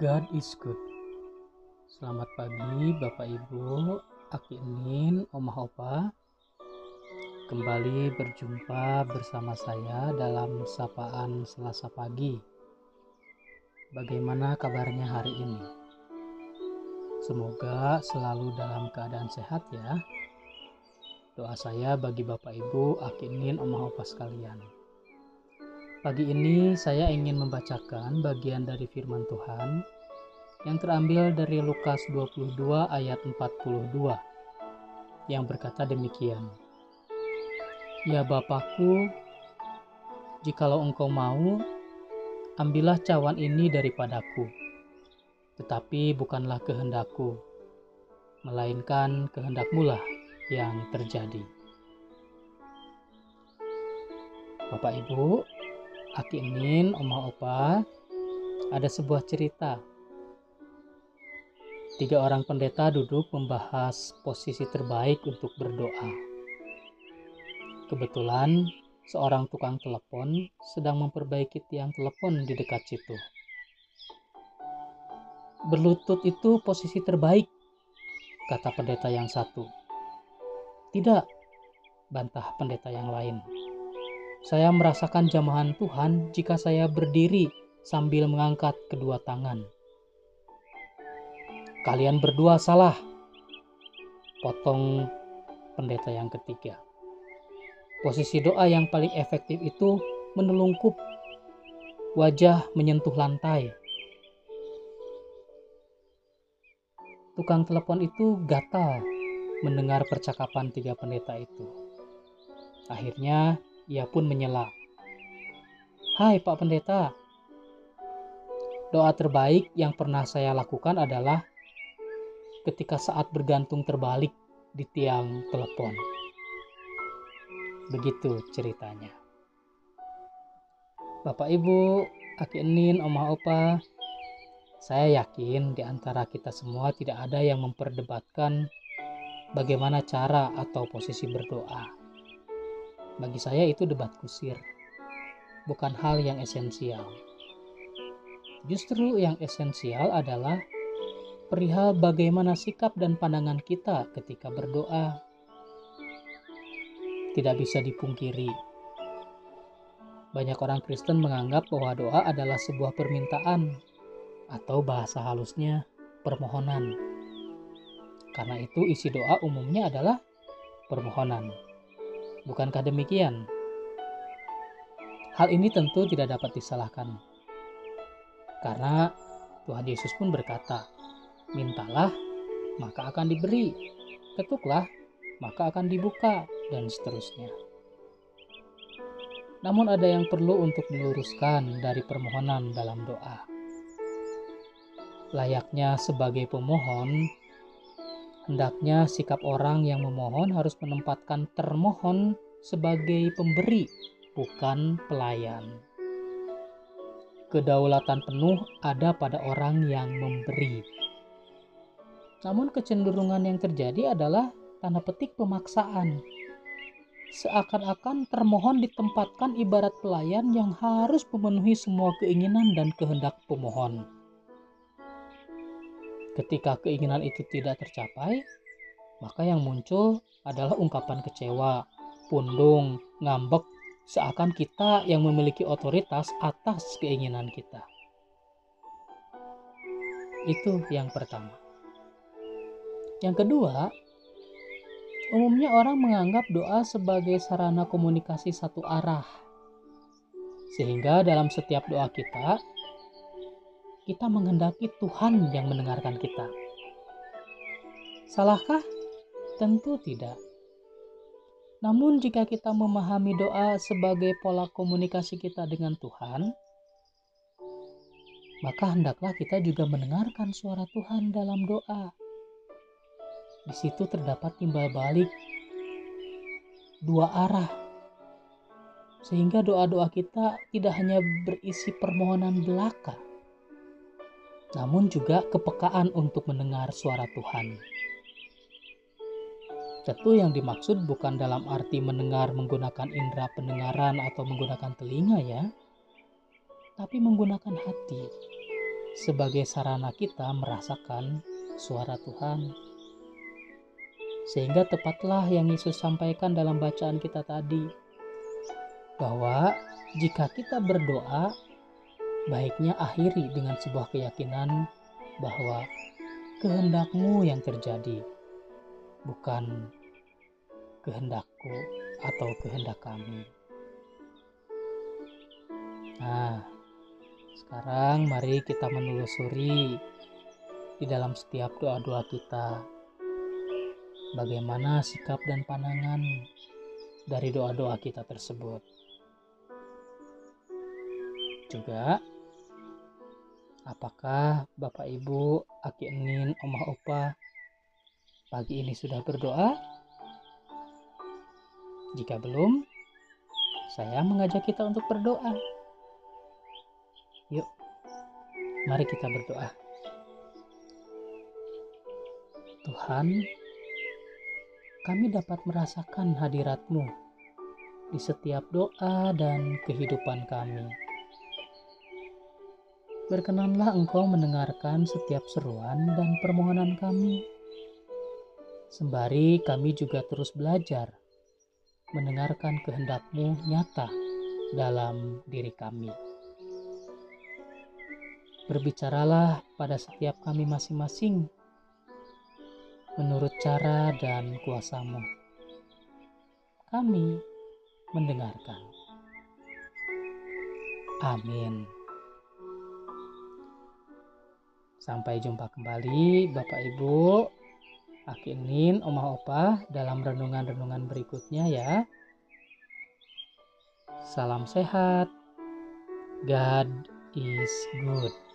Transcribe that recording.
God is good. Selamat pagi Bapak Ibu, Aki Enin, Omah Opa. Kembali berjumpa bersama saya dalam sapaan Selasa pagi. Bagaimana kabarnya hari ini? Semoga selalu dalam keadaan sehat ya. Doa saya bagi Bapak Ibu, Aki Enin, Omah Opa sekalian. Pagi ini saya ingin membacakan bagian dari firman Tuhan yang terambil dari Lukas 22 ayat 42 yang berkata demikian. Ya Bapakku, jikalau engkau mau, ambillah cawan ini daripadaku. Tetapi bukanlah kehendakku, melainkan kehendakmu lah yang terjadi. Bapak Ibu, Aki Enin, Oma Opa, ada sebuah cerita. Tiga orang pendeta duduk membahas posisi terbaik untuk berdoa. Kebetulan, seorang tukang telepon sedang memperbaiki tiang telepon di dekat situ. Berlutut itu posisi terbaik, kata pendeta yang satu. Tidak, bantah pendeta yang lain. Saya merasakan jamahan Tuhan jika saya berdiri sambil mengangkat kedua tangan. Kalian berdua salah. Potong pendeta yang ketiga. Posisi doa yang paling efektif itu menelungkup. Wajah menyentuh lantai. Tukang telepon itu gatal mendengar percakapan tiga pendeta itu. Akhirnya ia pun menyela. Hai Pak Pendeta, doa terbaik yang pernah saya lakukan adalah ketika saat bergantung terbalik di tiang telepon. Begitu ceritanya. Bapak Ibu, Aki Enin, Oma Opa, saya yakin di antara kita semua tidak ada yang memperdebatkan bagaimana cara atau posisi berdoa. Bagi saya itu debat kusir, bukan hal yang esensial. Justru yang esensial adalah perihal bagaimana sikap dan pandangan kita ketika berdoa. Tidak bisa dipungkiri, banyak orang Kristen menganggap bahwa doa adalah sebuah permintaan atau bahasa halusnya permohonan. Karena itu isi doa umumnya adalah permohonan. Bukankah demikian? Hal ini tentu tidak dapat disalahkan. Karena Tuhan Yesus pun berkata, Mintalah, maka akan diberi. Ketuklah, maka akan dibuka, dan seterusnya. Namun ada yang perlu untuk diluruskan dari permohonan dalam doa. Layaknya sebagai pemohon, Hendaknya sikap orang yang memohon harus menempatkan termohon sebagai pemberi, bukan pelayan. Kedaulatan penuh ada pada orang yang memberi. Namun kecenderungan yang terjadi adalah tanda petik pemaksaan. Seakan-akan termohon ditempatkan ibarat pelayan yang harus memenuhi semua keinginan dan kehendak pemohon. Ketika keinginan itu tidak tercapai, maka yang muncul adalah ungkapan kecewa, pundung, ngambek, seakan kita yang memiliki otoritas atas keinginan kita. Itu yang pertama. Yang kedua, umumnya orang menganggap doa sebagai sarana komunikasi satu arah. Sehingga dalam setiap doa kita, kita menghendaki Tuhan yang mendengarkan kita. Salahkah? Tentu tidak. Namun, jika kita memahami doa sebagai pola komunikasi kita dengan Tuhan, maka hendaklah kita juga mendengarkan suara Tuhan dalam doa. Di situ terdapat timbal balik dua arah, sehingga doa-doa kita tidak hanya berisi permohonan belaka, namun juga kepekaan untuk mendengar suara Tuhan. Tentu yang dimaksud bukan dalam arti mendengar menggunakan indera pendengaran atau menggunakan telinga ya, tapi menggunakan hati. sebagai sarana kita merasakan suara Tuhan. Sehingga tepatlah yang Yesus sampaikan dalam bacaan kita tadi, bahwa jika kita berdoa, baiknya akhiri dengan sebuah keyakinan bahwa kehendakmu yang terjadi, bukan kehendakku atau kehendak kami. Nah, sekarang mari kita menelusuri di dalam setiap doa-doa kita. Bagaimana sikap dan pandangan dari doa-doa kita tersebut. Juga, apakah Bapak Ibu, Aki Enin, Omah Opa pagi ini sudah berdoa? Jika belum, saya mengajak kita untuk berdoa. Yuk, mari kita berdoa. Tuhan, kami dapat merasakan hadirat-Mu di setiap doa dan kehidupan kami. Berkenanlah Engkau mendengarkan setiap seruan dan permohonan kami. Sembari kami juga terus belajar mendengarkan kehendak-Mu nyata dalam diri kami. Berbicaralah pada setiap kami masing-masing menurut cara dan kuasamu. Kami mendengarkan. Amin. Sampai jumpa kembali Bapak Ibu, Akinin, Omah Opa dalam renungan-renungan berikutnya ya. Salam sehat. God is good.